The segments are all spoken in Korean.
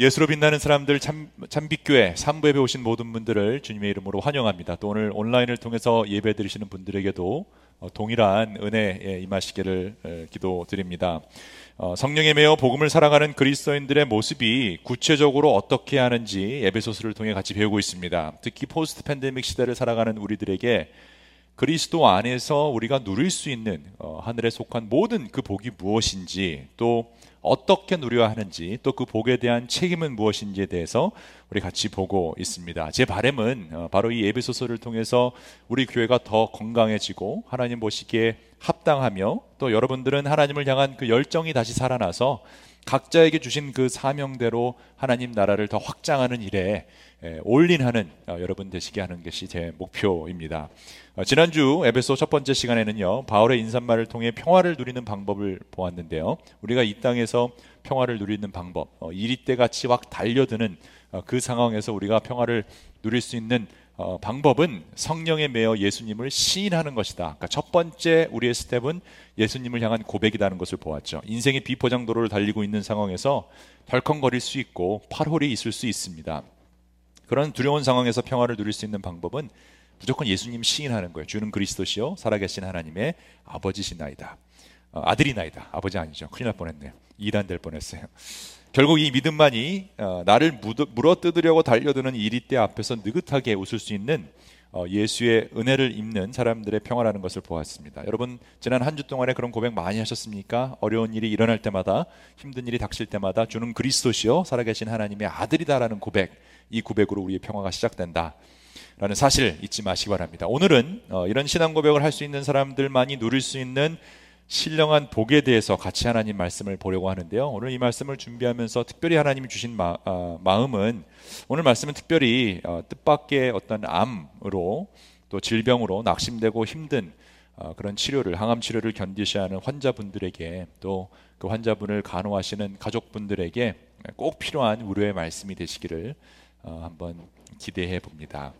예수로 빛나는 사람들 참, 참빛교회 3부 예배 오신 모든 분들을 주님의 이름으로 환영합니다. 또 오늘 온라인을 통해서 예배 드리시는 분들에게도 어, 동일한 은혜에 임하시기를 기도드립니다. 어, 성령에 매여 복음을 살아가는 그리스도인들의 모습이 구체적으로 어떻게 하는지 에베소스를 통해 같이 배우고 있습니다. 특히 포스트 팬데믹 시대를 살아가는 우리들에게 그리스도 안에서 우리가 누릴 수 있는 어, 하늘에 속한 모든 그 복이 무엇인지 또 어떻게 누려야 하는지 또 그 복에 대한 책임은 무엇인지에 대해서 우리 같이 보고 있습니다. 제 바램은 어, 바로 이 예배소설을 통해서 우리 교회가 더 건강해지고 하나님 보시기에 합당하며 또 여러분들은 하나님을 향한 그 열정이 다시 살아나서 각자에게 주신 그 사명대로 하나님 나라를 더 확장하는 일에 올린하는 어, 여러분 되시게 하는 것이 제 목표입니다. 어, 지난주 에베소 첫 번째 시간에는요 바울의 인사말을 통해 평화를 누리는 방법을 보았는데요 우리가 이 땅에서 평화를 누리는 방법 어, 이리 때 같이 확 달려드는 어, 그 상황에서 우리가 평화를 누릴 수 있는 방법은 성령에 매어 예수님을 시인하는 것이다. 그러니까 첫 번째 우리의 스텝은 예수님을 향한 고백이라는 것을 보았죠. 인생의 비포장도로를 달리고 있는 상황에서 덜컹거릴 수 있고 팔홀이 있을 수 있습니다. 그런 두려운 상황에서 평화를 누릴 수 있는 방법은 무조건 예수님 시인하는 거예요. 주는 그리스도시요 살아계신 하나님의 아버지시나이다. 어, 아들이나이다. 아버지 아니죠. 큰일 날 뻔했네요. 이단 될 뻔했어요. 결국 이 믿음만이 어, 나를 물어 뜯으려고 달려드는 이리때 앞에서 느긋하게 웃을 수 있는 어, 예수의 은혜를 입는 사람들의 평화라는 것을 보았습니다. 여러분 지난 한 주 동안에 그런 고백 많이 하셨습니까? 어려운 일이 일어날 때마다 힘든 일이 닥칠 때마다 주는 그리스도시요 살아계신 하나님의 아들이다라는 고백 이 고백으로 우리의 평화가 시작된다. 라는 사실 잊지 마시기 바랍니다. 오늘은 어, 이런 신앙 고백을 할 수 있는 사람들만이 누릴 수 있는 신령한 복에 대해서 같이 하나님 말씀을 보려고 하는데요. 오늘 이 말씀을 준비하면서 특별히 하나님이 주신 마, 어, 음은 오늘 말씀은 특별히 어, 뜻밖의 어떤 암으로 또 질병으로 낙심되고 힘든 어, 그런 치료를 항암 치료를 견디셔야 하는 환자분들에게 또 그 환자분을 간호하시는 가족분들에게 꼭 필요한 우려의 말씀이 되시기를 어, 한번 기대해 봅니다.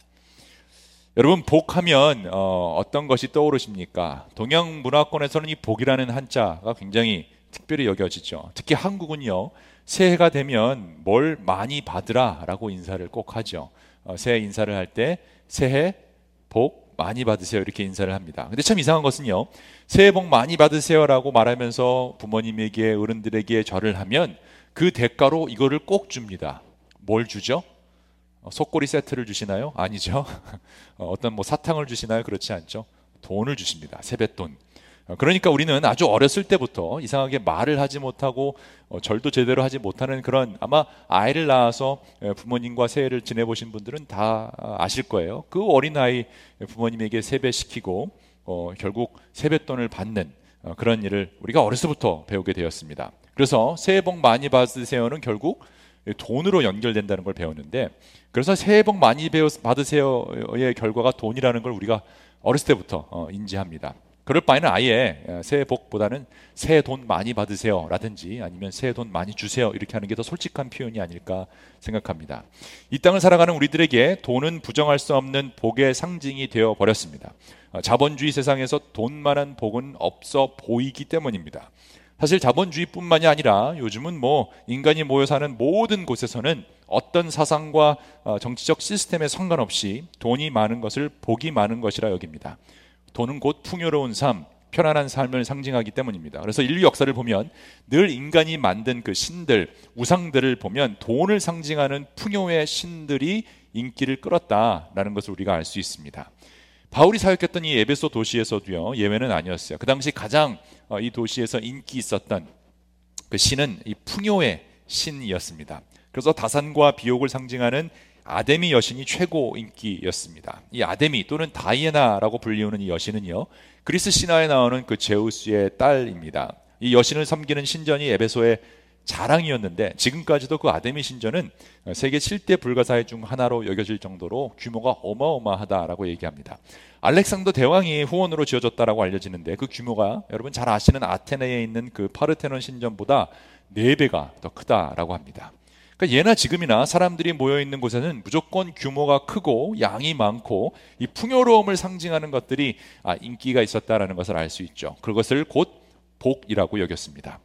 여러분 복하면 어, 떤 것이 떠오르십니까? 동양 문화권에서는 이 복이라는 한자가 굉장히 특별히 여겨지죠. 특히 한국은요 새해가 되면 뭘 많이 받으라라고 인사를 꼭 하죠. 어, 새해 인사를 할 때 새해 복 많이 받으세요 이렇게 인사를 합니다. 근데 참 이상한 것은요 새해 복 많이 받으세요라고 말하면서 부모님에게 어른들에게 절을 하면 그 대가로 이거를 꼭 줍니다. 뭘 주죠? 어, 속꼬리 세트를 주시나요? 아니죠. 어, 어떤 뭐 사탕을 주시나요? 그렇지 않죠. 돈을 주십니다. 세뱃돈. 어, 그러니까 우리는 아주 어렸을 때부터 이상하게 말을 하지 못하고 절도 제대로 하지 못하는 그런 아마 아이를 낳아서 부모님과 새해를 지내보신 분들은 다 아실 거예요. 그 어린아이 부모님에게 세배시키고 어, 결국 세뱃돈을 받는 어, 그런 일을 우리가 어렸을 때부터 배우게 되었습니다. 그래서 새해 복 많이 받으세요는 결국 돈으로 연결된다는 걸 배웠는데 그래서 새해 복 많이 받으세요의 결과가 돈이라는 걸 우리가 어렸을 때부터 어, 인지합니다. 그럴 바에는 아예 어, 새해 복보다는 새해 돈 많이 받으세요라든지 아니면 새해 돈 많이 주세요 이렇게 하는 게 더 솔직한 표현이 아닐까 생각합니다. 이 땅을 살아가는 우리들에게 돈은 부정할 수 없는 복의 상징이 되어 버렸습니다. 어, 자본주의 세상에서 돈만한 복은 없어 보이기 때문입니다. 사실 자본주의뿐만이 아니라 요즘은 뭐 인간이 모여 사는 모든 곳에서는 어떤 사상과 어, 정치적 시스템에 상관없이 돈이 많은 것을 복이 많은 것이라 여깁니다. 돈은 곧 풍요로운 삶, 편안한 삶을 상징하기 때문입니다. 그래서 인류 역사를 보면 늘 인간이 만든 그 신들, 우상들을 보면 돈을 상징하는 풍요의 신들이 인기를 끌었다라는 것을 우리가 알 수 있습니다. 바울이 사역했던 이 에베소 도시에서도요 예외는 아니었어요. 그 당시 가장 어, 이 도시에서 인기 있었던 그 신은 이 풍요의 신이었습니다. 그래서 다산과 비옥을 상징하는 아데미 여신이 최고 인기였습니다. 이 아데미 또는 다이애나라고 불리우는 이 여신은요 그리스 신화에 나오는 그 제우스의 딸입니다. 이 여신을 섬기는 신전이 에베소의 자랑이었는데 지금까지도 그 아데미 신전은 세계 7대 불가사의 중 하나로 여겨질 정도로 규모가 어마어마하다라고 얘기합니다. 알렉산더 대왕이 후원으로 지어졌다라고 알려지는데 그 규모가 여러분 잘 아시는 아테네에 있는 그 파르테논 신전보다 4배가 더 크다라고 합니다. 그러니까 예나 지금이나 사람들이 모여 있는 곳에는 무조건 규모가 크고 양이 많고 이 풍요로움을 상징하는 것들이 아, 인기가 있었다라는 것을 알 수 있죠. 그것을 곧 복이라고 여겼습니다.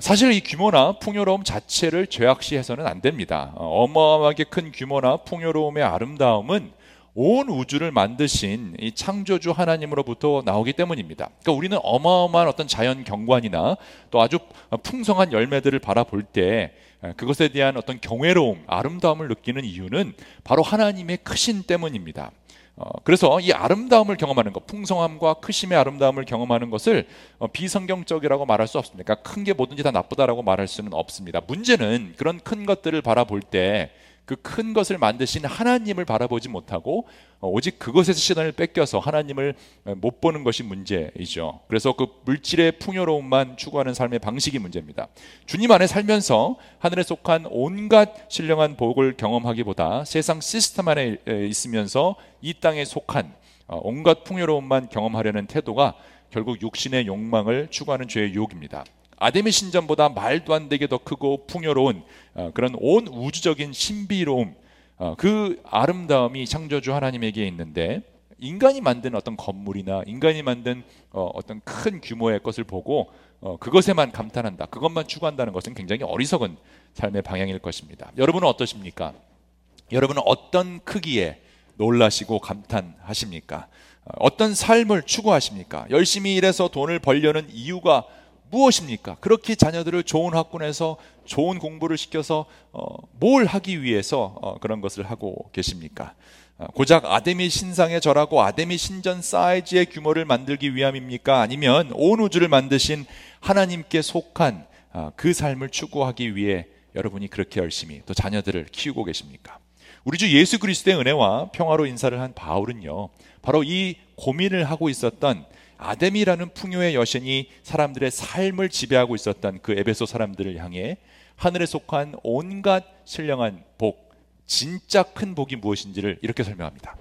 사실 이 규모나 풍요로움 자체를 죄악시해서는 안 됩니다. 어마어마하게 큰 규모나 풍요로움의 아름다움은 온 우주를 만드신 이 창조주 하나님으로부터 나오기 때문입니다. 그러니까 우리는 어마어마한 어떤 자연 경관이나 또 아주 풍성한 열매들을 바라볼 때 그것에 대한 어떤 경외로움, 아름다움을 느끼는 이유는 바로 하나님의 크신 때문입니다. 어, 그래서 이 아름다움을 경험하는 것, 풍성함과 크심의 아름다움을 경험하는 것을 어, 비성경적이라고 말할 수 없습니다. 그러니까 큰 게 뭐든지 다 나쁘다라고 말할 수는 없습니다. 문제는 그런 큰 것들을 바라볼 때 그 큰 것을 만드신 하나님을 바라보지 못하고 어, 오직 그것에서 시간을 뺏겨서 하나님을 어, 못 보는 것이 문제이죠. 그래서 그 물질의 풍요로움만 추구하는 삶의 방식이 문제입니다. 주님 안에 살면서 하늘에 속한 온갖 신령한 복을 경험하기보다 세상 시스템 안에 있으면서 이 땅에 속한 어, 온갖 풍요로움만 경험하려는 태도가 결국 육신의 욕망을 추구하는 죄의 유혹입니다. 아담의 신전보다 말도 안 되게 더 크고 풍요로운 어, 그런 온 우주적인 신비로움, 어, 그 아름다움이 창조주 하나님에게 있는데 인간이 만든 어떤 건물이나 인간이 만든 어, 어떤 큰 규모의 것을 보고 그것에만 감탄한다. 그것만 추구한다는 것은 굉장히 어리석은 삶의 방향일 것입니다. 여러분은 어떠십니까? 여러분은 어떤 크기에 놀라시고 감탄하십니까? 어떤 삶을 추구하십니까? 열심히 일해서 돈을 벌려는 이유가 무엇입니까? 그렇게 자녀들을 좋은 학군에서 좋은 공부를 시켜서 어, 뭘 하기 위해서 어, 그런 것을 하고 계십니까? 어, 고작 아데미 신상에 절하고 아데미 신전 사이즈의 규모를 만들기 위함입니까? 아니면 온 우주를 만드신 하나님께 속한 어, 그 삶을 추구하기 위해 여러분이 그렇게 열심히 또 자녀들을 키우고 계십니까? 우리 주 예수 그리스도의 은혜와 평화로 인사를 한 바울은요, 바로 이 고민을 하고 있었던 아담이라는 풍요의 여신이 사람들의 삶을 지배하고 있었던 그 에베소 사람들을 향해 하늘에 속한 온갖 신령한 복, 진짜 큰 복이 무엇인지를 이렇게 설명합니다.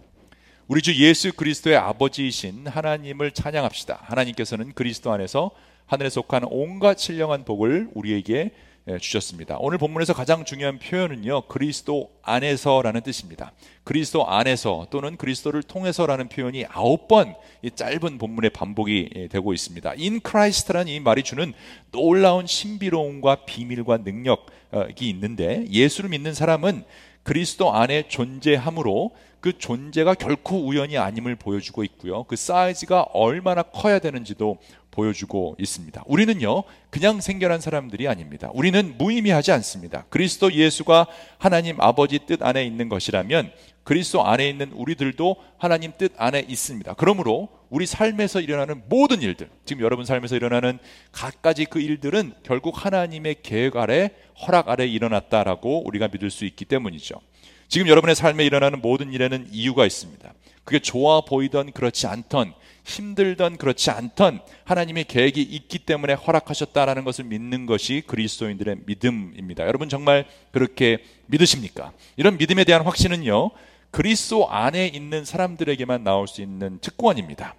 우리 주 예수 그리스도의 아버지이신 하나님을 찬양합시다. 하나님께서는 그리스도 안에서 하늘에 속한 온갖 신령한 복을 우리에게 예, 주셨습니다. 오늘 본문에서 가장 중요한 표현은요, 그리스도 안에서라는 뜻입니다. 그리스도 안에서 또는 그리스도를 통해서라는 표현이 아홉 번 이 짧은 본문에 반복이 예, 되고 있습니다. in Christ라는 이 말이 주는 놀라운 신비로움과 비밀과 능력이 있는데 예수를 믿는 사람은 그리스도 안에 존재함으로 그 존재가 결코 우연이 아님을 보여주고 있고요. 그 사이즈가 얼마나 커야 되는지도 보여주고 있습니다. 우리는요, 그냥 생겨난 사람들이 아닙니다. 우리는 무의미하지 않습니다. 그리스도 예수가 하나님 아버지 뜻 안에 있는 것이라면 그리스도 안에 있는 우리들도 하나님 뜻 안에 있습니다. 그러므로 우리 삶에서 일어나는 모든 일들, 지금 여러분 삶에서 일어나는 갖가지 그 일들은 결국 하나님의 계획 아래, 허락 아래 일어났다라고 우리가 믿을 수 있기 때문이죠. 지금 여러분의 삶에 일어나는 모든 일에는 이유가 있습니다. 그게 좋아 보이던 그렇지 않던 힘들던 그렇지 않던 하나님의 계획이 있기 때문에 허락하셨다라는 것을 믿는 것이 그리스도인들의 믿음입니다. 여러분 정말 그렇게 믿으십니까? 이런 믿음에 대한 확신은요. 그리스도 안에 있는 사람들에게만 나올 수 있는 특권입니다.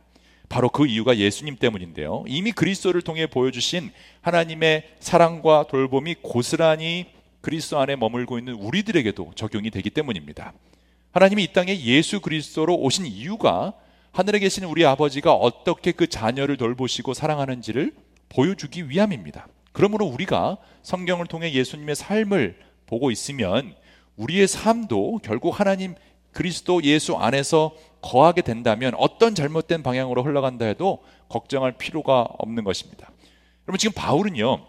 바로 그 이유가 예수님 때문인데요. 이미 그리스도를 통해 보여주신 하나님의 사랑과 돌봄이 고스란히 그리스도 안에 머물고 있는 우리들에게도 적용이 되기 때문입니다. 하나님이 이 땅에 예수 그리스도로 오신 이유가 하늘에 계신 우리 아버지가 어떻게 그 자녀를 돌보시고 사랑하는지를 보여주기 위함입니다. 그러므로 우리가 성경을 통해 예수님의 삶을 보고 있으면 우리의 삶도 결국 하나님 그리스도 예수 안에서 거하게 된다면 어떤 잘못된 방향으로 흘러간다 해도 걱정할 필요가 없는 것입니다. 여러분 지금 바울은요.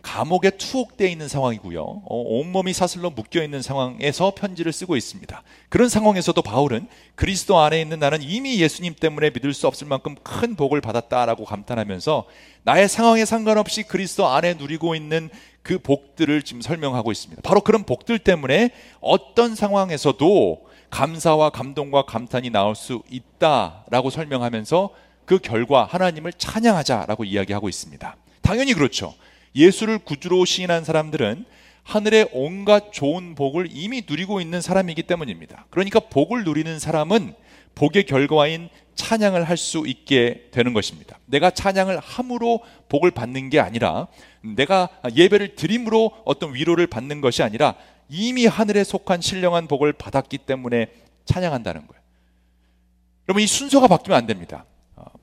감옥에 투옥되어 있는 상황이고요. 어, 온몸이 사슬로 묶여 있는 상황에서 편지를 쓰고 있습니다. 그런 상황에서도 바울은 그리스도 안에 있는 나는 이미 예수님 때문에 믿을 수 없을 만큼 큰 복을 받았다라고 감탄하면서 나의 상황에 상관없이 그리스도 안에 누리고 있는 그 복들을 지금 설명하고 있습니다. 바로 그런 복들 때문에 어떤 상황에서도 감사와 감동과 감탄이 나올 수 있다라고 설명하면서 그 결과 하나님을 찬양하자라고 이야기하고 있습니다. 당연히 그렇죠. 예수를 구주로 시인한 사람들은 하늘의 온갖 좋은 복을 이미 누리고 있는 사람이기 때문입니다. 그러니까 복을 누리는 사람은 복의 결과인 찬양을 할 수 있게 되는 것입니다. 내가 찬양을 함으로 복을 받는 게 아니라 내가 예배를 드림으로 어떤 위로를 받는 것이 아니라 이미 하늘에 속한 신령한 복을 받았기 때문에 찬양한다는 거예요. 여러분 이 순서가 바뀌면 안 됩니다.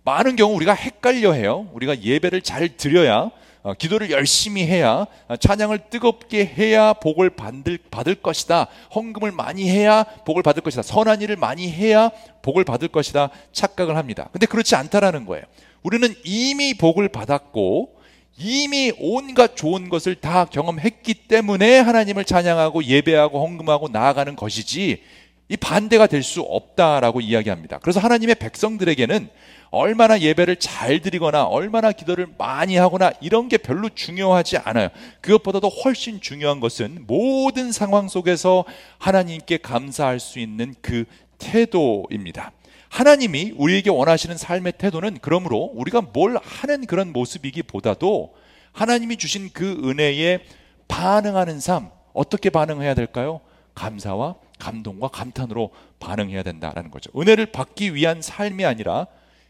많은 경우 우리가 헷갈려 해요. 우리가 예배를 잘 드려야 어, 기도를 열심히 해야 어, 찬양을 뜨겁게 해야 복을 받을, 받을 것이다. 헌금을 많이 해야 복을 받을 것이다. 선한 일을 많이 해야 복을 받을 것이다. 착각을 합니다. 근데 그렇지 않다라는 거예요. 우리는 이미 복을 받았고 이미 온갖 좋은 것을 다 경험했기 때문에 하나님을 찬양하고 예배하고 헌금하고 나아가는 것이지 이 반대가 될 수 없다라고 이야기합니다. 그래서 하나님의 백성들에게는 얼마나 예배를 잘 드리거나 얼마나 기도를 많이 하거나 이런 게 별로 중요하지 않아요. 그것보다도 훨씬 중요한 것은 모든 상황 속에서 하나님께 감사할 수 있는 그 태도입니다. 하나님이 우리에게 원하시는 삶의 태도는 그러므로 우리가 뭘 하는 그런 모습이기보다도 하나님이 주신 그 은혜에 반응하는 삶, 어떻게 반응해야 될까요? 감사와 감동과 감탄으로 반응해야 된다라는 거죠. 은혜를 받기 위한 삶이 아니라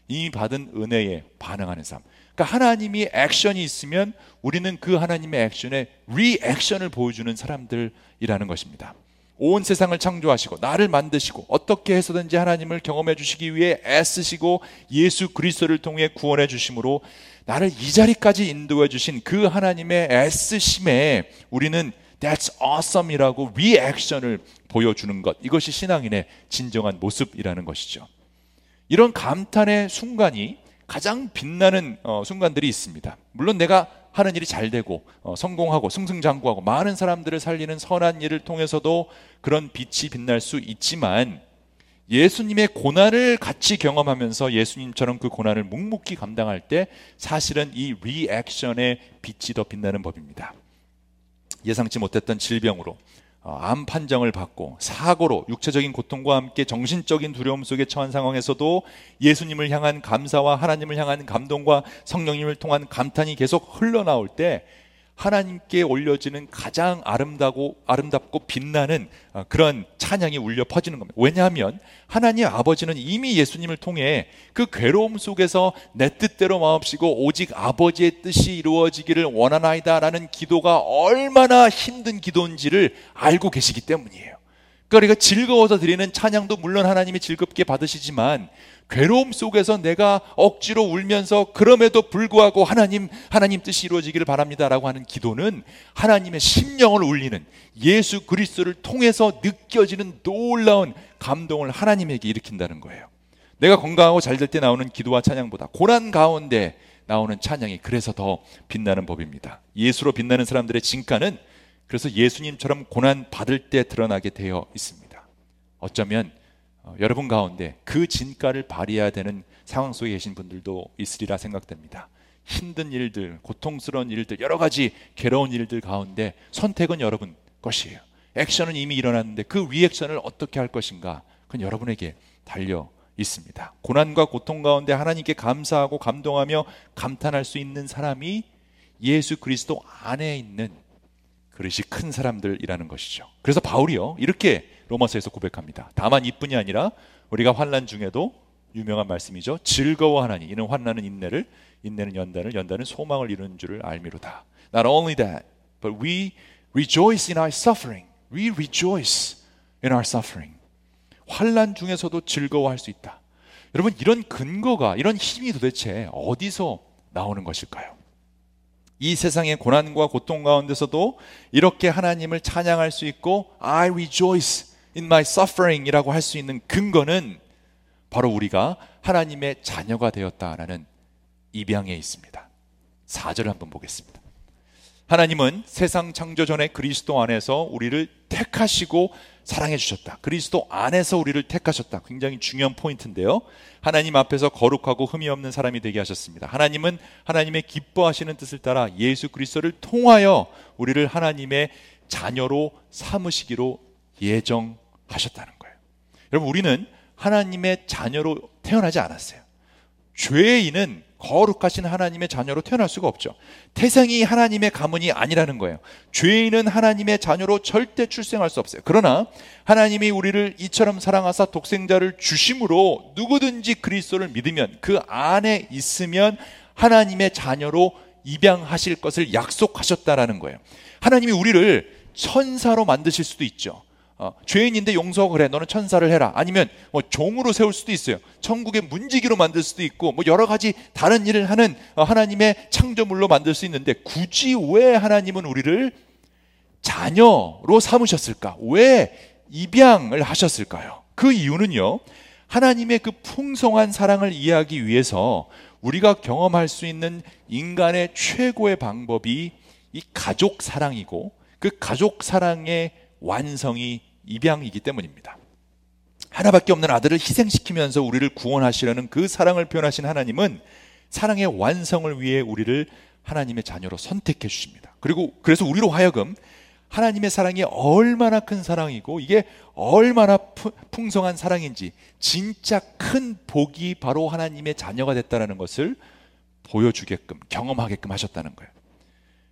이미 받은 은혜에 반응하는 삶. 그러니까 하나님이 액션이 있으면 우리는 그 하나님의 액션에 리액션을 보여주는 사람들이라는 것입니다. 온 세상을 창조하시고 나를 만드시고 어떻게 해서든지 하나님을 경험해 주시기 위해 애쓰시고 예수 그리스도를 통해 구원해 주심으로 나를 이 자리까지 인도해 주신 그 하나님의 애쓰심에 우리는 That's awesome이라고 리액션을 보여주는 것 이것이 신앙인의 진정한 모습이라는 것이죠. 이런 감탄의 순간이 가장 빛나는 어, 순간들이 있습니다. 물론 내가 하는 일이 잘 되고 어, 성공하고 승승장구하고 많은 사람들을 살리는 선한 일을 통해서도 그런 빛이 빛날 수 있지만 예수님의 고난을 같이 경험하면서 예수님처럼 그 고난을 묵묵히 감당할 때 사실은 이 리액션의 빛이 더 빛나는 법입니다. 예상치 못했던 질병으로 어, 암 판정을 받고 사고로 육체적인 고통과 함께 정신적인 두려움 속에 처한 상황에서도 예수님을 향한 감사와 하나님을 향한 감동과 성령님을 통한 감탄이 계속 흘러나올 때 하나님께 올려지는 가장 아름다고 아름답고 빛나는 어, 그런 찬양이 울려 퍼지는 겁니다. 왜냐하면 하나님 아버지는 이미 예수님을 통해 그 괴로움 속에서 내 뜻대로 마옵시고 오직 아버지의 뜻이 이루어지기를 원하나이다라는 기도가 얼마나 힘든 기도인지를 알고 계시기 때문이에요. 그러니까 즐거워서 드리는 찬양도 물론 하나님이 즐겁게 받으시지만 괴로움 속에서 내가 억지로 울면서 그럼에도 불구하고 하나님, 하나님 뜻이 이루어지기를 바랍니다라고 하는 기도는 하나님의 심령을 울리는 예수 그리스도를 통해서 느껴지는 놀라운 감동을 하나님에게 일으킨다는 거예요. 내가 건강하고 잘 될 때 나오는 기도와 찬양보다 고난 가운데 나오는 찬양이 그래서 더 빛나는 법입니다. 예수로 빛나는 사람들의 진가는 그래서 예수님처럼 고난 받을 때 드러나게 되어 있습니다. 어쩌면 어, 여러분 가운데 그 진가를 발휘해야 되는 상황 속에 계신 분들도 있으리라 생각됩니다. 힘든 일들, 고통스러운 일들, 여러 가지 괴로운 일들 가운데 선택은 여러분 것이에요. 액션은 이미 일어났는데 그 리액션을 어떻게 할 것인가? 그건 여러분에게 달려 있습니다. 고난과 고통 가운데 하나님께 감사하고 감동하며 감탄할 수 있는 사람이 예수 그리스도 안에 있는 그릇이 큰 사람들이라는 것이죠. 그래서 바울이요 이렇게 로마서에서 고백합니다. 다만 이뿐이 아니라 우리가 환난 중에도 유명한 말씀이죠. 즐거워하나니 이는 환난은 인내를 인내는 연단을 연단은 소망을 이루는 줄을 알미로다. Not only that, but we rejoice in our suffering. We rejoice in our suffering. 환난 중에서도 즐거워할 수 있다. 여러분 이런 근거가 이런 힘이 도대체 어디서 나오는 것일까요? 이 세상의 고난과 고통 가운데서도 이렇게 하나님을 찬양할 수 있고 I rejoice in my suffering 이라고 할 수 있는 근거는 바로 우리가 하나님의 자녀가 되었다라는 입양에 있습니다. 4절을 한번 보겠습니다. 하나님은 세상 창조 전에 그리스도 안에서 우리를 택하시고 사랑해 주셨다. 그리스도 안에서 우리를 택하셨다. 굉장히 중요한 포인트인데요. 하나님 앞에서 거룩하고 흠이 없는 사람이 되게 하셨습니다. 하나님은 하나님의 기뻐하시는 뜻을 따라 예수 그리스도를 통하여 우리를 하나님의 자녀로 삼으시기로 예정 하셨다는 거예요. 여러분, 우리는 하나님의 자녀로 태어나지 않았어요. 죄인은 거룩하신 하나님의 자녀로 태어날 수가 없죠. 태생이 하나님의 가문이 아니라는 거예요. 죄인은 하나님의 자녀로 절대 출생할 수 없어요. 그러나 하나님이 우리를 이처럼 사랑하사 독생자를 주심으로 누구든지 그리스도를 믿으면 그 안에 있으면 하나님의 자녀로 입양하실 것을 약속하셨다라는 거예요. 하나님이 우리를 천사로 만드실 수도 있죠. 어, 죄인인데 용서 그래. 너는 천사를 해라. 아니면 뭐 종으로 세울 수도 있어요. 천국의 문지기로 만들 수도 있고 뭐 여러 가지 다른 일을 하는 어, 하나님의 창조물로 만들 수 있는데 굳이 왜 하나님은 우리를 자녀로 삼으셨을까? 왜 입양을 하셨을까요? 그 이유는요 하나님의 그 풍성한 사랑을 이해하기 위해서 우리가 경험할 수 있는 인간의 최고의 방법이 이 가족 사랑이고 그 가족 사랑의 완성이 입양이기 때문입니다. 하나밖에 없는 아들을 희생시키면서 우리를 구원하시려는 그 사랑을 표현하신 하나님은 사랑의 완성을 위해 우리를 하나님의 자녀로 선택해 주십니다. 그리고 그래서 우리로 하여금 하나님의 사랑이 얼마나 큰 사랑이고 이게 얼마나 풍성한 사랑인지 진짜 큰 복이 바로 하나님의 자녀가 됐다는 것을 보여주게끔 경험하게끔 하셨다는 거예요.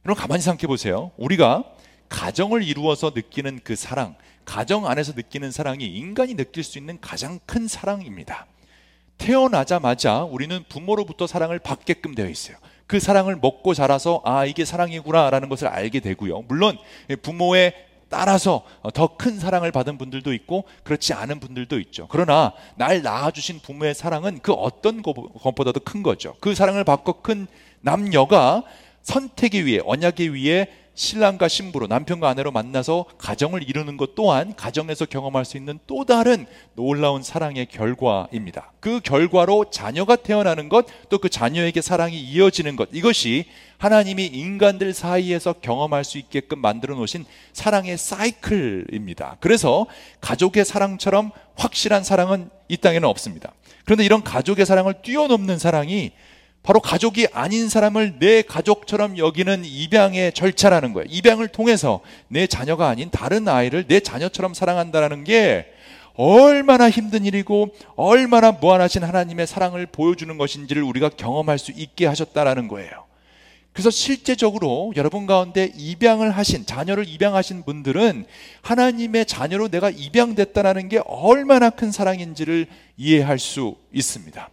여러분 가만히 생각해 보세요. 우리가 가정을 이루어서 느끼는 그 사랑, 가정 안에서 느끼는 사랑이 인간이 느낄 수 있는 가장 큰 사랑입니다. 태어나자마자 우리는 부모로부터 사랑을 받게끔 되어 있어요. 그 사랑을 먹고 자라서 아 이게 사랑이구나라는 것을 알게 되고요. 물론 부모의 따라서 더 큰 사랑을 받은 분들도 있고 그렇지 않은 분들도 있죠. 그러나 날 낳아주신 부모의 사랑은 그 어떤 것보다도 큰 거죠. 그 사랑을 받고 큰 남녀가 선택에 위해 언약에 위해 신랑과 신부로 남편과 아내로 만나서 가정을 이루는 것 또한 가정에서 경험할 수 있는 또 다른 놀라운 사랑의 결과입니다. 그 결과로 자녀가 태어나는 것, 또 그 자녀에게 사랑이 이어지는 것, 이것이 하나님이 인간들 사이에서 경험할 수 있게끔 만들어 놓으신 사랑의 사이클입니다. 그래서 가족의 사랑처럼 확실한 사랑은 이 땅에는 없습니다. 그런데 이런 가족의 사랑을 뛰어넘는 사랑이 바로 가족이 아닌 사람을 내 가족처럼 여기는 입양의 절차라는 거예요. 입양을 통해서 내 자녀가 아닌 다른 아이를 내 자녀처럼 사랑한다라는 게 얼마나 힘든 일이고 얼마나 무한하신 하나님의 사랑을 보여주는 것인지를 우리가 경험할 수 있게 하셨다라는 거예요. 그래서 실제적으로 여러분 가운데 입양을 하신 자녀를 입양하신 분들은 하나님의 자녀로 내가 입양됐다라는 게 얼마나 큰 사랑인지를 이해할 수 있습니다.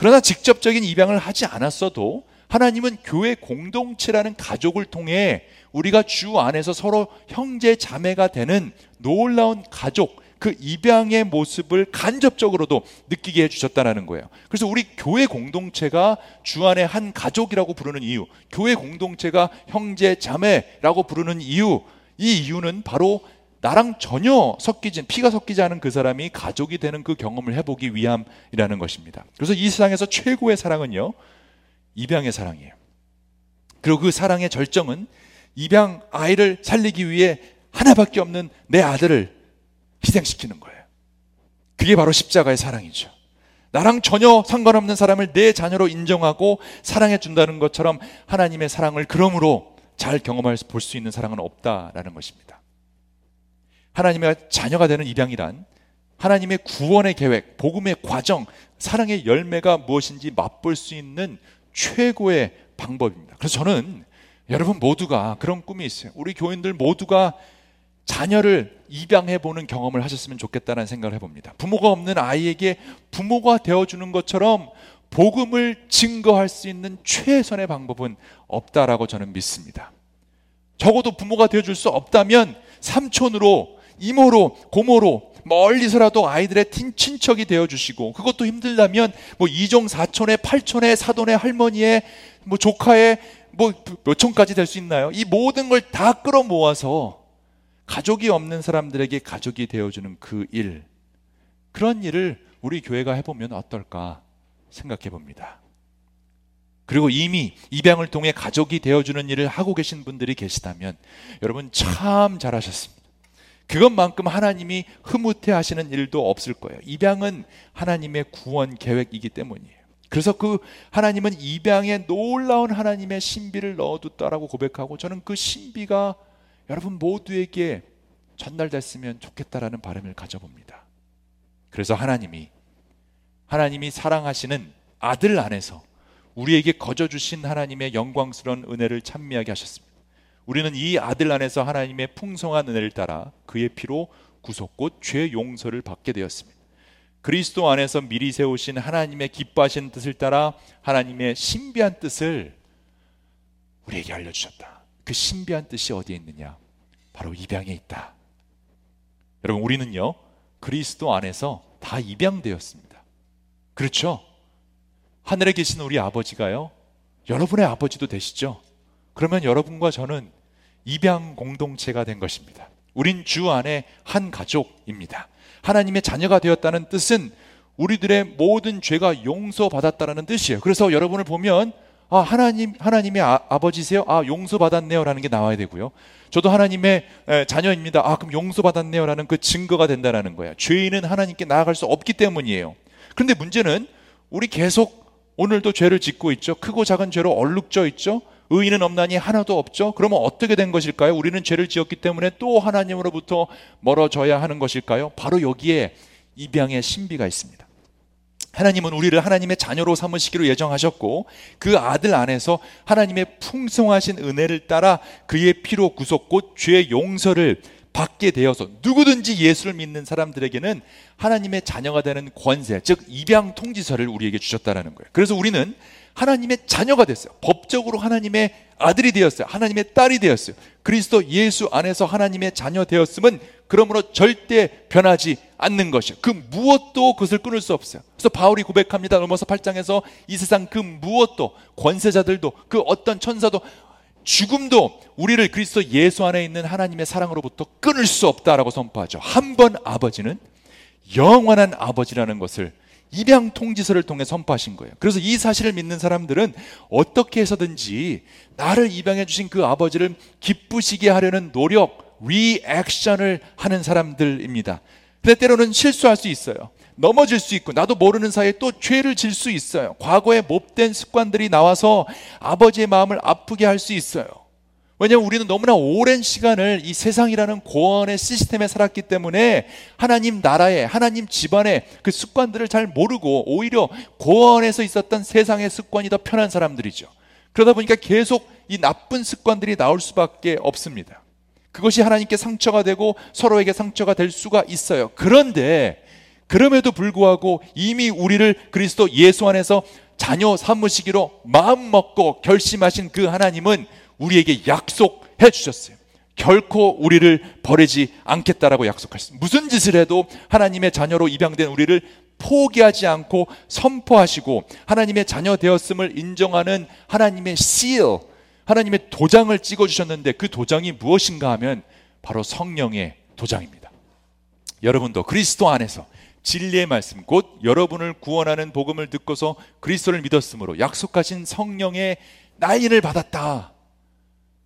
그러나 직접적인 입양을 하지 않았어도 하나님은 교회 공동체라는 가족을 통해 우리가 주 안에서 서로 형제 자매가 되는 놀라운 가족 그 입양의 모습을 간접적으로도 느끼게 해주셨다는 거예요. 그래서 우리 교회 공동체가 주 안에 한 가족이라고 부르는 이유, 교회 공동체가 형제 자매라고 부르는 이유, 이 이유는 바로 나랑 전혀 섞이지 피가 섞이지 않은 그 사람이 가족이 되는 그 경험을 해보기 위함이라는 것입니다. 그래서 이 세상에서 최고의 사랑은요 입양의 사랑이에요. 그리고 그 사랑의 절정은 입양 아이를 살리기 위해 하나밖에 없는 내 아들을 희생시키는 거예요. 그게 바로 십자가의 사랑이죠. 나랑 전혀 상관없는 사람을 내 자녀로 인정하고 사랑해 준다는 것처럼 하나님의 사랑을 그러므로 잘 경험할 볼 수 있는 사랑은 없다라는 것입니다. 하나님의 자녀가 되는 입양이란 하나님의 구원의 계획, 복음의 과정, 사랑의 열매가 무엇인지 맛볼 수 있는 최고의 방법입니다. 그래서 저는 여러분 모두가 그런 꿈이 있어요. 우리 교인들 모두가 자녀를 입양해 보는 경험을 하셨으면 좋겠다는 생각을 해봅니다. 부모가 없는 아이에게 부모가 되어주는 것처럼 복음을 증거할 수 있는 최선의 방법은 없다라고 저는 믿습니다. 적어도 부모가 되어줄 수 없다면 삼촌으로 이모로 고모로 멀리서라도 아이들의 친척이 되어 주시고 그것도 힘들다면 뭐 이종 사촌의 팔촌의 사돈의 할머니의 뭐 조카의 뭐 몇 촌까지 될 수 있나요? 이 모든 걸 다 끌어모아서 가족이 없는 사람들에게 가족이 되어 주는 그 일, 그런 일을 우리 교회가 해 보면 어떨까 생각해 봅니다. 그리고 이미 입양을 통해 가족이 되어주는 일을 하고 계신 분들이 계시다면 여러분 참 잘하셨습니다. 그것만큼 하나님이 흐뭇해 하시는 일도 없을 거예요. 입양은 하나님의 구원 계획이기 때문이에요. 그래서 그 하나님은 입양에 놀라운 하나님의 신비를 넣어뒀다라고 고백하고 저는 그 신비가 여러분 모두에게 전달됐으면 좋겠다라는 바람을 가져봅니다. 그래서 하나님이 하나님이 사랑하시는 아들 안에서 우리에게 거저 주신 하나님의 영광스러운 은혜를 찬미하게 하셨습니다. 우리는 이 아들 안에서 하나님의 풍성한 은혜를 따라 그의 피로 구속곧 죄 용서를 받게 되었습니다. 그리스도 안에서 미리 세우신 하나님의 기뻐하신 뜻을 따라 하나님의 신비한 뜻을 우리에게 알려주셨다. 그 신비한 뜻이 어디에 있느냐? 바로 입양에 있다. 여러분, 우리는요, 그리스도 안에서 다 입양되었습니다. 그렇죠? 하늘에 계신 우리 아버지가요, 여러분의 아버지도 되시죠? 그러면 여러분과 저는 입양 공동체가 된 것입니다. 우린 주 안에 한 가족입니다. 하나님의 자녀가 되었다는 뜻은 우리들의 모든 죄가 용서받았다라는 뜻이에요. 그래서 여러분을 보면 아 하나님 하나님의 아, 버지세요 아 용서받았네요라는 게 나와야 되고요. 저도 하나님의 에, 자녀입니다. 아 그럼 용서받았네요라는 그 증거가 된다라는 거예요. 죄인은 하나님께 나아갈 수 없기 때문이에요. 그런데 문제는 우리 계속 오늘도 죄를 짓고 있죠. 크고 작은 죄로 얼룩져 있죠. 의인은 없나니 하나도 없죠. 그러면 어떻게 된 것일까요? 우리는 죄를 지었기 때문에 또 하나님으로부터 멀어져야 하는 것일까요? 바로 여기에 입양의 신비가 있습니다. 하나님은 우리를 하나님의 자녀로 삼으시기로 예정하셨고 그 아들 안에서 하나님의 풍성하신 은혜를 따라 그의 피로 구속 곧 죄의 용서를 받게 되어서 누구든지 예수를 믿는 사람들에게는 하나님의 자녀가 되는 권세, 즉 입양 통지서를 우리에게 주셨다라는 거예요. 그래서 우리는 하나님의 자녀가 됐어요. 법적으로 하나님의 아들이 되었어요. 하나님의 딸이 되었어요. 그리스도 예수 안에서 하나님의 자녀 되었음은 그러므로 절대 변하지 않는 것이요. 그 무엇도 그것을 끊을 수 없어요. 그래서 바울이 고백합니다. 넘어서 8장에서 이 세상 그 무엇도 권세자들도 그 어떤 천사도 죽음도 우리를 그리스도 예수 안에 있는 하나님의 사랑으로부터 끊을 수 없다라고 선포하죠. 한 번 아버지는 영원한 아버지라는 것을 입양 통지서를 통해 선포하신 거예요. 그래서 이 사실을 믿는 사람들은 어떻게 해서든지 나를 입양해 주신 그 아버지를 기쁘시게 하려는 노력, 리액션을 하는 사람들입니다. 근데 때로는 실수할 수 있어요. 넘어질 수 있고 나도 모르는 사이에 또 죄를 질 수 있어요. 과거에 못된 습관들이 나와서 아버지의 마음을 아프게 할 수 있어요. 왜냐하면 우리는 너무나 오랜 시간을 이 세상이라는 고원의 시스템에 살았기 때문에 하나님 나라에 하나님 집안의 그 습관들을 잘 모르고 오히려 고원에서 있었던 세상의 습관이 더 편한 사람들이죠. 그러다 보니까 계속 이 나쁜 습관들이 나올 수밖에 없습니다. 그것이 하나님께 상처가 되고 서로에게 상처가 될 수가 있어요. 그런데 그럼에도 불구하고 이미 우리를 그리스도 예수 안에서 자녀 삼으시기로 마음 먹고 결심하신 그 하나님은 우리에게 약속해 주셨어요. 결코 우리를 버리지 않겠다라고 약속하셨습니다. 무슨 짓을 해도 하나님의 자녀로 입양된 우리를 포기하지 않고 선포하시고 하나님의 자녀 되었음을 인정하는 하나님의 실, 하나님의 도장을 찍어 주셨는데 그 도장이 무엇인가 하면 바로 성령의 도장입니다. 여러분도 그리스도 안에서 진리의 말씀 곧 여러분을 구원하는 복음을 듣고서 그리스도를 믿었으므로 약속하신 성령의 날인을 받았다.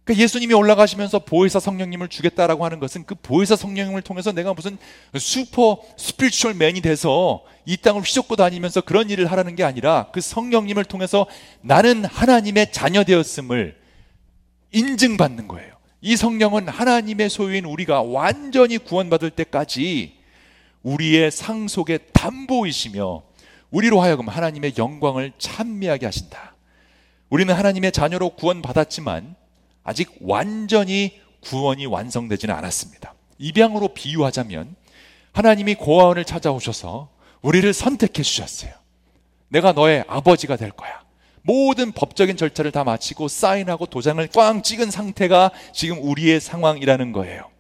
그러니까 예수님이 올라가시면서 보혜사 성령님을 주겠다라고 하는 것은 그 보혜사 성령님을 통해서 내가 무슨 super spiritual man이 돼서 이 땅을 휘젓고 다니면서 그런 일을 하라는 게 아니라 그 성령님을 통해서 나는 하나님의 자녀 되었음을 인증받는 거예요. 이 성령은 하나님의 소유인 우리가 완전히 구원받을 때까지 우리의 상속의 담보이시며 우리로 하여금 하나님의 영광을 찬미하게 하신다. 우리는 하나님의 자녀로 구원받았지만 아직 완전히 구원이 완성되지는 않았습니다. 입양으로 비유하자면 하나님이 고아원을 찾아오셔서 우리를 선택해 주셨어요. 내가 너의 아버지가 될 거야. 모든 법적인 절차를 다 마치고 사인하고 도장을 꽝 찍은 상태가 지금 우리의 상황이라는 거예요.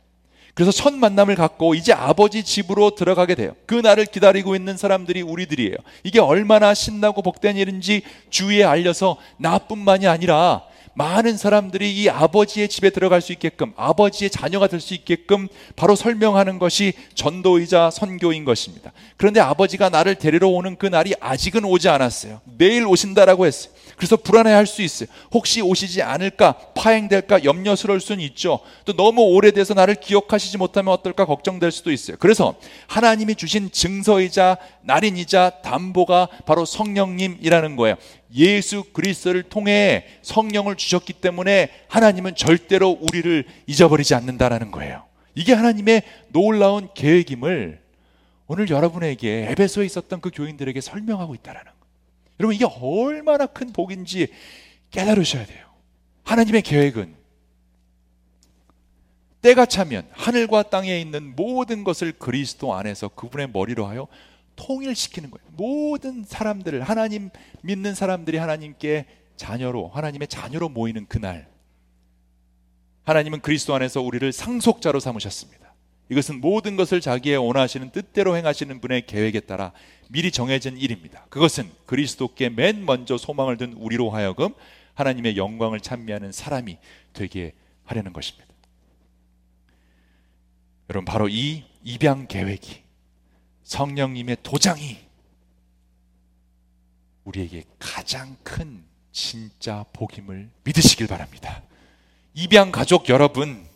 그래서 첫 만남을 갖고 이제 아버지 집으로 들어가게 돼요. 그 날을 기다리고 있는 사람들이 우리들이에요. 이게 얼마나 신나고 복된 일인지 주위에 알려서 나뿐만이 아니라 많은 사람들이 이 아버지의 집에 들어갈 수 있게끔 아버지의 자녀가 될 수 있게끔 바로 설명하는 것이 전도이자 선교인 것입니다. 그런데 아버지가 나를 데리러 오는 그 날이 아직은 오지 않았어요. 내일 오신다라고 했어요. 그래서 불안해할 수 있어요. 혹시 오시지 않을까, 파행될까 염려스러울 수는 있죠. 또 너무 오래돼서 나를 기억하시지 못하면 어떨까 걱정될 수도 있어요. 그래서 하나님이 주신 증서이자 날인이자 담보가 바로 성령님이라는 거예요. 예수 그리스도를 통해 성령을 주셨기 때문에 하나님은 절대로 우리를 잊어버리지 않는다라는 거예요. 이게 하나님의 놀라운 계획임을 오늘 여러분에게 에베소에 있었던 그 교인들에게 설명하고 있다라는 여러분 이게 얼마나 큰 복인지 깨달으셔야 돼요. 하나님의 계획은 때가 차면 하늘과 땅에 있는 모든 것을 그리스도 안에서 그분의 머리로 하여 통일시키는 거예요. 모든 사람들을 하나님 믿는 사람들이 하나님께 자녀로 하나님의 자녀로 모이는 그날 하나님은 그리스도 안에서 우리를 상속자로 삼으셨습니다. 이것은 모든 것을 자기의 원하시는 뜻대로 행하시는 분의 계획에 따라 미리 정해진 일입니다. 그것은 그리스도께 맨 먼저 소망을 둔 우리로 하여금 하나님의 영광을 찬미하는 사람이 되게 하려는 것입니다. 여러분 바로 이 입양 계획이 성령님의 도장이 우리에게 가장 큰 진짜 복임을 믿으시길 바랍니다. 입양 가족 여러분,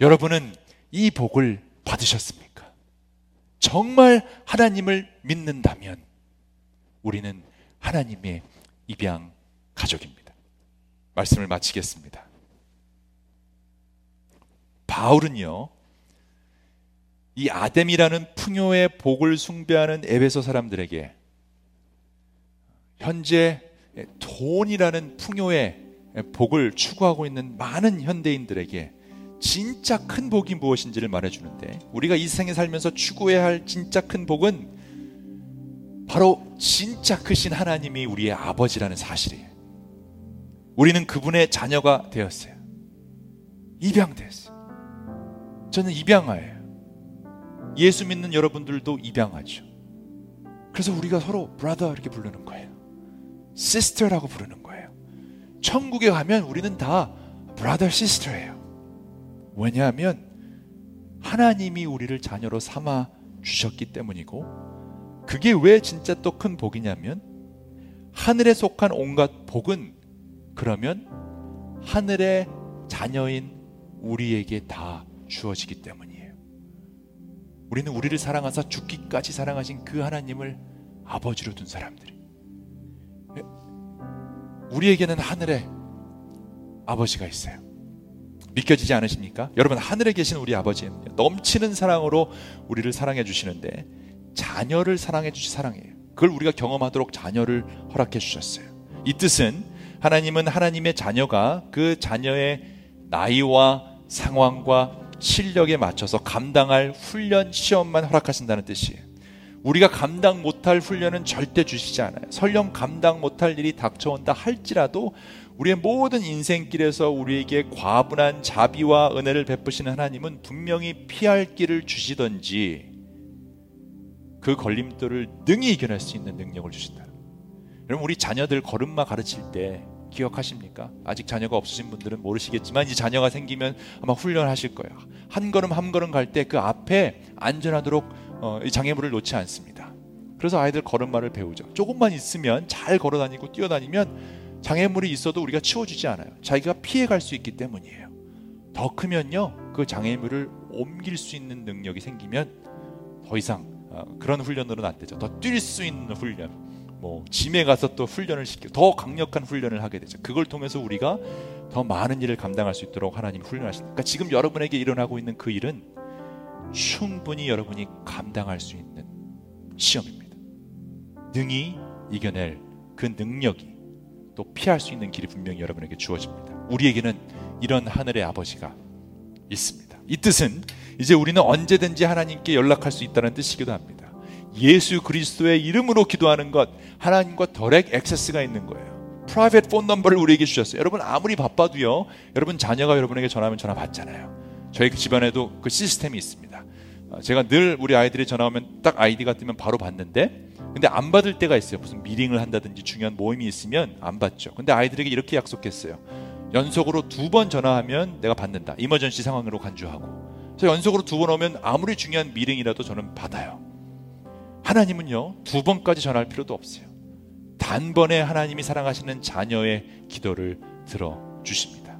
여러분은 이 복을 받으셨습니까? 정말 하나님을 믿는다면 우리는 하나님의 입양 가족입니다. 말씀을 마치겠습니다. 바울은요, 이 아담이라는 풍요의 복을 숭배하는 에베소 사람들에게 현재 돈이라는 풍요의 복을 추구하고 있는 많은 현대인들에게 진짜 큰 복이 무엇인지를 말해주는데 우리가 이 세상에 살면서 추구해야 할 진짜 큰 복은 바로 진짜 크신 하나님이 우리의 아버지라는 사실이에요. 우리는 그분의 자녀가 되었어요. 입양됐어요. 저는 입양아예요. 예수 믿는 여러분들도 입양아죠. 그래서 우리가 서로 brother 이렇게 부르는 거예요. sister라고 부르는 거예요. 천국에 가면 우리는 다 brother sister예요. 왜냐하면 하나님이 우리를 자녀로 삼아 주셨기 때문이고 그게 왜 진짜 또 큰 복이냐면 하늘에 속한 온갖 복은 그러면 하늘의 자녀인 우리에게 다 주어지기 때문이에요. 우리는 우리를 사랑하사 죽기까지 사랑하신 그 하나님을 아버지로 둔 사람들이. 우리에게는 하늘에 아버지가 있어요. 믿겨지지 않으십니까? 여러분 하늘에 계신 우리 아버지는 넘치는 사랑으로 우리를 사랑해 주시는데 자녀를 사랑해 주시 사랑해요. 그걸 우리가 경험하도록 자녀를 허락해 주셨어요. 이 뜻은 하나님은 하나님의 자녀가 그 자녀의 나이와 상황과 실력에 맞춰서 감당할 훈련 시험만 허락하신다는 뜻이에요. 우리가 감당 못할 훈련은 절대 주시지 않아요. 설령 감당 못할 일이 닥쳐온다 할지라도 우리의 모든 인생길에서 우리에게 과분한 자비와 은혜를 베푸시는 하나님은 분명히 피할 길을 주시던지 그 걸림돌을 능히 이겨낼 수 있는 능력을 주신다. 여러분 우리 자녀들 걸음마 가르칠 때 기억하십니까? 아직 자녀가 없으신 분들은 모르시겠지만 이 자녀가 생기면 아마 훈련하실 거예요. 한 걸음 한 걸음 갈 때 그 앞에 안전하도록 어, 이 장애물을 놓지 않습니다. 그래서 아이들 걸음마를 배우죠. 조금만 있으면 잘 걸어다니고 뛰어다니면 장애물이 있어도 우리가 치워주지 않아요. 자기가 피해갈 수 있기 때문이에요. 더 크면요, 그 장애물을 옮길 수 있는 능력이 생기면 더 이상 어, 그런 훈련으로는 안 되죠. 더 뛸 수 있는 훈련, 뭐 짐에 가서 또 훈련을 시켜 더 강력한 훈련을 하게 되죠. 그걸 통해서 우리가 더 많은 일을 감당할 수 있도록 하나님 훈련하신다. 그러니까 지금 여러분에게 일어나고 있는 그 일은 충분히 여러분이 감당할 수 있는 시험입니다. 능히 이겨낼 그 능력이 또 피할 수 있는 길이 분명히 여러분에게 주어집니다. 우리에게는 이런 하늘의 아버지가 있습니다. 이 뜻은 이제 우리는 언제든지 하나님께 연락할 수 있다는 뜻이기도 합니다. 예수 그리스도의 이름으로 기도하는 것 하나님과 direct access가 있는 거예요. private phone number를 우리에게 주셨어요. 여러분 아무리 바빠도요. 여러분 자녀가 여러분에게 전화하면 전화 받잖아요. 저희 그 집안에도 그 시스템이 있습니다. 어, 제가 늘 우리 아이들이 전화 오면 딱 아이디가 뜨면 바로 받는데 근데 안 받을 때가 있어요. 무슨 미팅을 한다든지 중요한 모임이 있으면 안 받죠. 근데 아이들에게 이렇게 약속했어요. 연속으로 두 번 전화하면 내가 받는다. 이머전시 상황으로 간주하고. 그래서 연속으로 두 번 오면 아무리 중요한 미팅이라도 저는 받아요. 하나님은요, 두 번까지 전화할 필요도 없어요. 단번에 하나님이 사랑하시는 자녀의 기도를 들어 주십니다.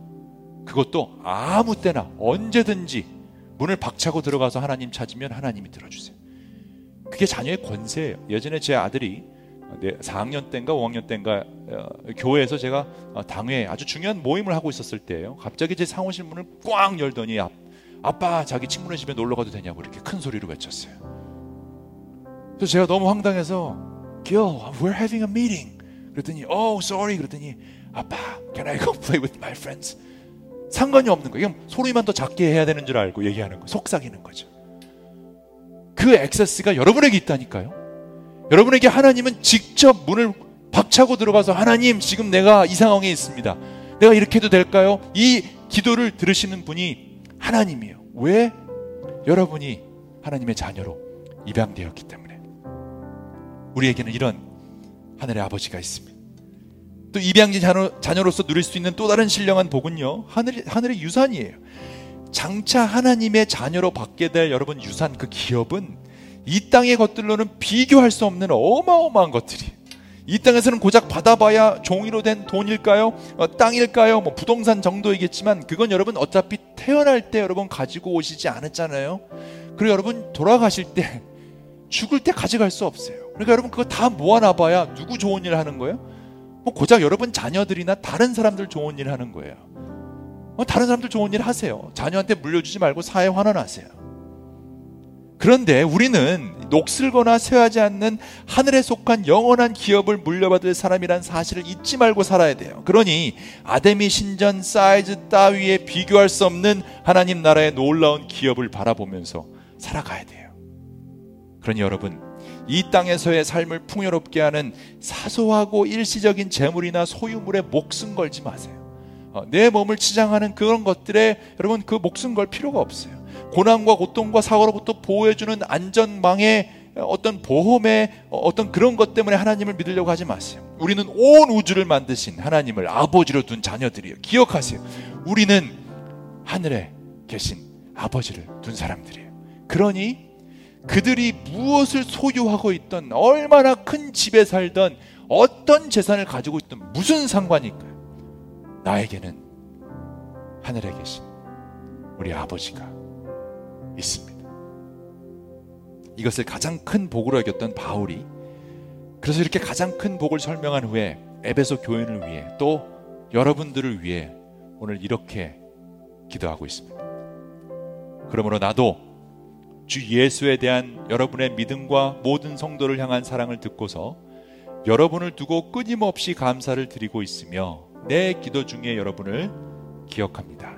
그것도 아무 때나 언제든지 문을 박차고 들어가서 하나님 찾으면 하나님이 들어주세요. 그게 자녀의 권세예요. 예전에 제 아들이 4학년 때인가 5학년 때인가 어, 교회에서 제가 어, 당회 아주 중요한 모임을 하고 있었을 때예요. 갑자기 제 상호실 문을 꽝 열더니 아, 아빠 자기 친구네 집에 놀러 가도 되냐고 이렇게 큰 소리로 외쳤어요. 그래서 제가 너무 황당해서 Gil, we're having a meeting. 그랬더니 oh sorry 그랬더니 아빠 can I go play with my friends? 상관이 없는 거예요. 소리만 더 작게 해야 되는 줄 알고 얘기하는 거 속삭이는 거죠. 그 액세스가 여러분에게 있다니까요. 여러분에게 하나님은 직접 문을 박차고 들어가서 하나님 지금 내가 이 상황에 있습니다. 내가 이렇게 해도 될까요? 이 기도를 들으시는 분이 하나님이에요. 왜? 여러분이 하나님의 자녀로 입양되었기 때문에 우리에게는 이런 하늘의 아버지가 있습니다. 또 입양자 자녀, 자녀 로서 누릴 수 있는 또 다른 신령한 복은요. 하늘, 하늘의 유산이에요. 장차 하나님의 자녀로 받게 될 여러분 유산 그 기업은 이 땅의 것들로는 비교할 수 없는 어마어마한 것들이 이 땅에서는 고작 받아봐야 종이로 된 돈일까요? 어, 땅일까요? 뭐 부동산 정도이겠지만 그건 여러분 어차피 태어날 때 여러분 가지고 오시지 않았잖아요. 그리고 여러분 돌아가실 때 죽을 때 가져갈 수 없어요. 그러니까 여러분 그거 다 모아놔봐야 누구 좋은 일 하는 거예요? 뭐 고작 여러분 자녀들이나 다른 사람들 좋은 일 하는 거예요. 어, 다른 사람들 좋은 일 하세요. 자녀한테 물려주지 말고 사회 환원하세요. 그런데 우리는 녹슬거나 쇠하지 않는 하늘에 속한 영원한 기업을 물려받을 사람이란 사실을 잊지 말고 살아야 돼요. 그러니 아데미 신전 사이즈 따위에 비교할 수 없는 하나님 나라의 놀라운 기업을 바라보면서 살아가야 돼요. 그러니 여러분, 이 땅에서의 삶을 풍요롭게 하는 사소하고 일시적인 재물이나 소유물에 목숨 걸지 마세요. 어, 내 몸을 치장하는 그런 것들에 여러분 그 목숨 걸 필요가 없어요. 고난과 고통과 사고로부터 보호해주는 안전망의 어떤 보험의 어떤 그런 것 때문에 하나님을 믿으려고 하지 마세요. 우리는 온 우주를 만드신 하나님을 아버지로 둔 자녀들이에요. 기억하세요. 우리는 하늘에 계신 아버지를 둔 사람들이에요. 그러니 그들이 무엇을 소유하고 있던 얼마나 큰 집에 살던 어떤 재산을 가지고 있던 무슨 상관일까요? 나에게는 하늘에 계신 우리 아버지가 있습니다. 이것을 가장 큰 복으로 여겼던 바울이 그래서 이렇게 가장 큰 복을 설명한 후에 에베소 교인을 위해 또 여러분들을 위해 오늘 이렇게 기도하고 있습니다. 그러므로 나도 주 예수에 대한 여러분의 믿음과 모든 성도를 향한 사랑을 듣고서 여러분을 두고 끊임없이 감사를 드리고 있으며 내 기도 중에 여러분을 기억합니다.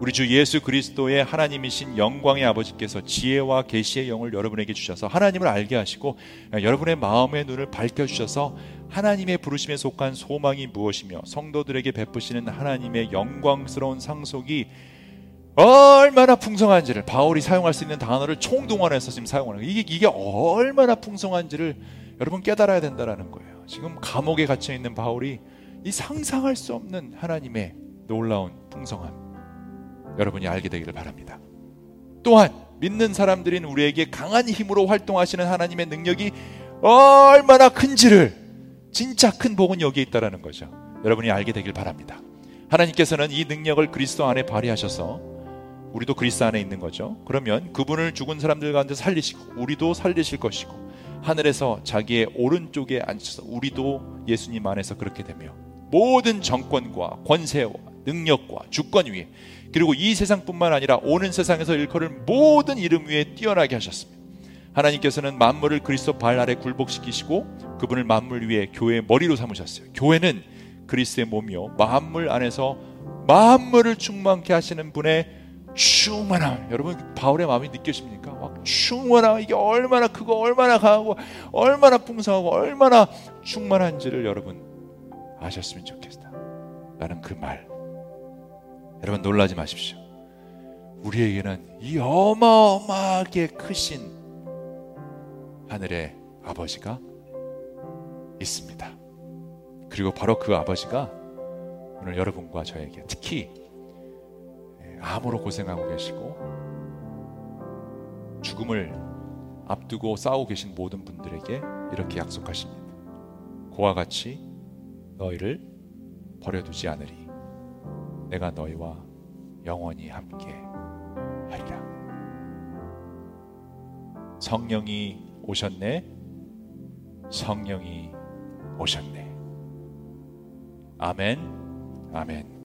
우리 주 예수 그리스도의 하나님이신 영광의 아버지께서 지혜와 계시의 영을 여러분에게 주셔서 하나님을 알게 하시고 여러분의 마음의 눈을 밝혀 주셔서 하나님의 부르심에 속한 소망이 무엇이며 성도들에게 베푸시는 하나님의 영광스러운 상속이 얼마나 풍성한지를 바울이 사용할 수 있는 단어를 총동원해서 지금 사용하는 거예요. 이게 이게 얼마나 풍성한지를 여러분 깨달아야 된다라는 거예요. 지금 감옥에 갇혀 있는 바울이 이 상상할 수 없는 하나님의 놀라운 풍성함 여러분이 알게 되기를 바랍니다. 또한 믿는 사람들인 우리에게 강한 힘으로 활동하시는 하나님의 능력이 얼마나 큰지를 진짜 큰 복은 여기에 있다라는 거죠. 여러분이 알게 되길 바랍니다. 하나님께서는 이 능력을 그리스도 안에 발휘하셔서 우리도 그리스도 안에 있는 거죠. 그러면 그분을 죽은 사람들 가운데 살리시고 우리도 살리실 것이고 하늘에서 자기의 오른쪽에 앉혀서 우리도 예수님 안에서 그렇게 되며 모든 정권과 권세와 능력과 주권 위에 그리고 이 세상뿐만 아니라 오는 세상에서 일컬을 모든 이름 위에 뛰어나게 하셨습니다. 하나님께서는 만물을 그리스도 발 아래 굴복시키시고 그분을 만물 위에 교회의 머리로 삼으셨어요. 교회는 그리스도의 몸이요 만물 안에서 만물을 충만케 하시는 분의 충만함. 여러분 바울의 마음이 느껴집니까? 막 충만함 이게 얼마나 크고 얼마나 강하고 얼마나 풍성하고 얼마나 충만한지를 여러분 아셨으면 좋겠다. 나는 그 말. 여러분 놀라지 마십시오. 우리에게는 이 어마어마하게 크신 하늘의 아버지가 있습니다. 그리고 바로 그 아버지가 오늘 여러분과 저에게 특히 암으로 고생하고 계시고 죽음을 앞두고 싸우고 계신 모든 분들에게 이렇게 약속하십니다. 그와 같이 너희를 버려두지 않으리. 내가 너희와 영원히 함께 하리라. 성령이 오셨네. 성령이 오셨네. 아멘. 아멘.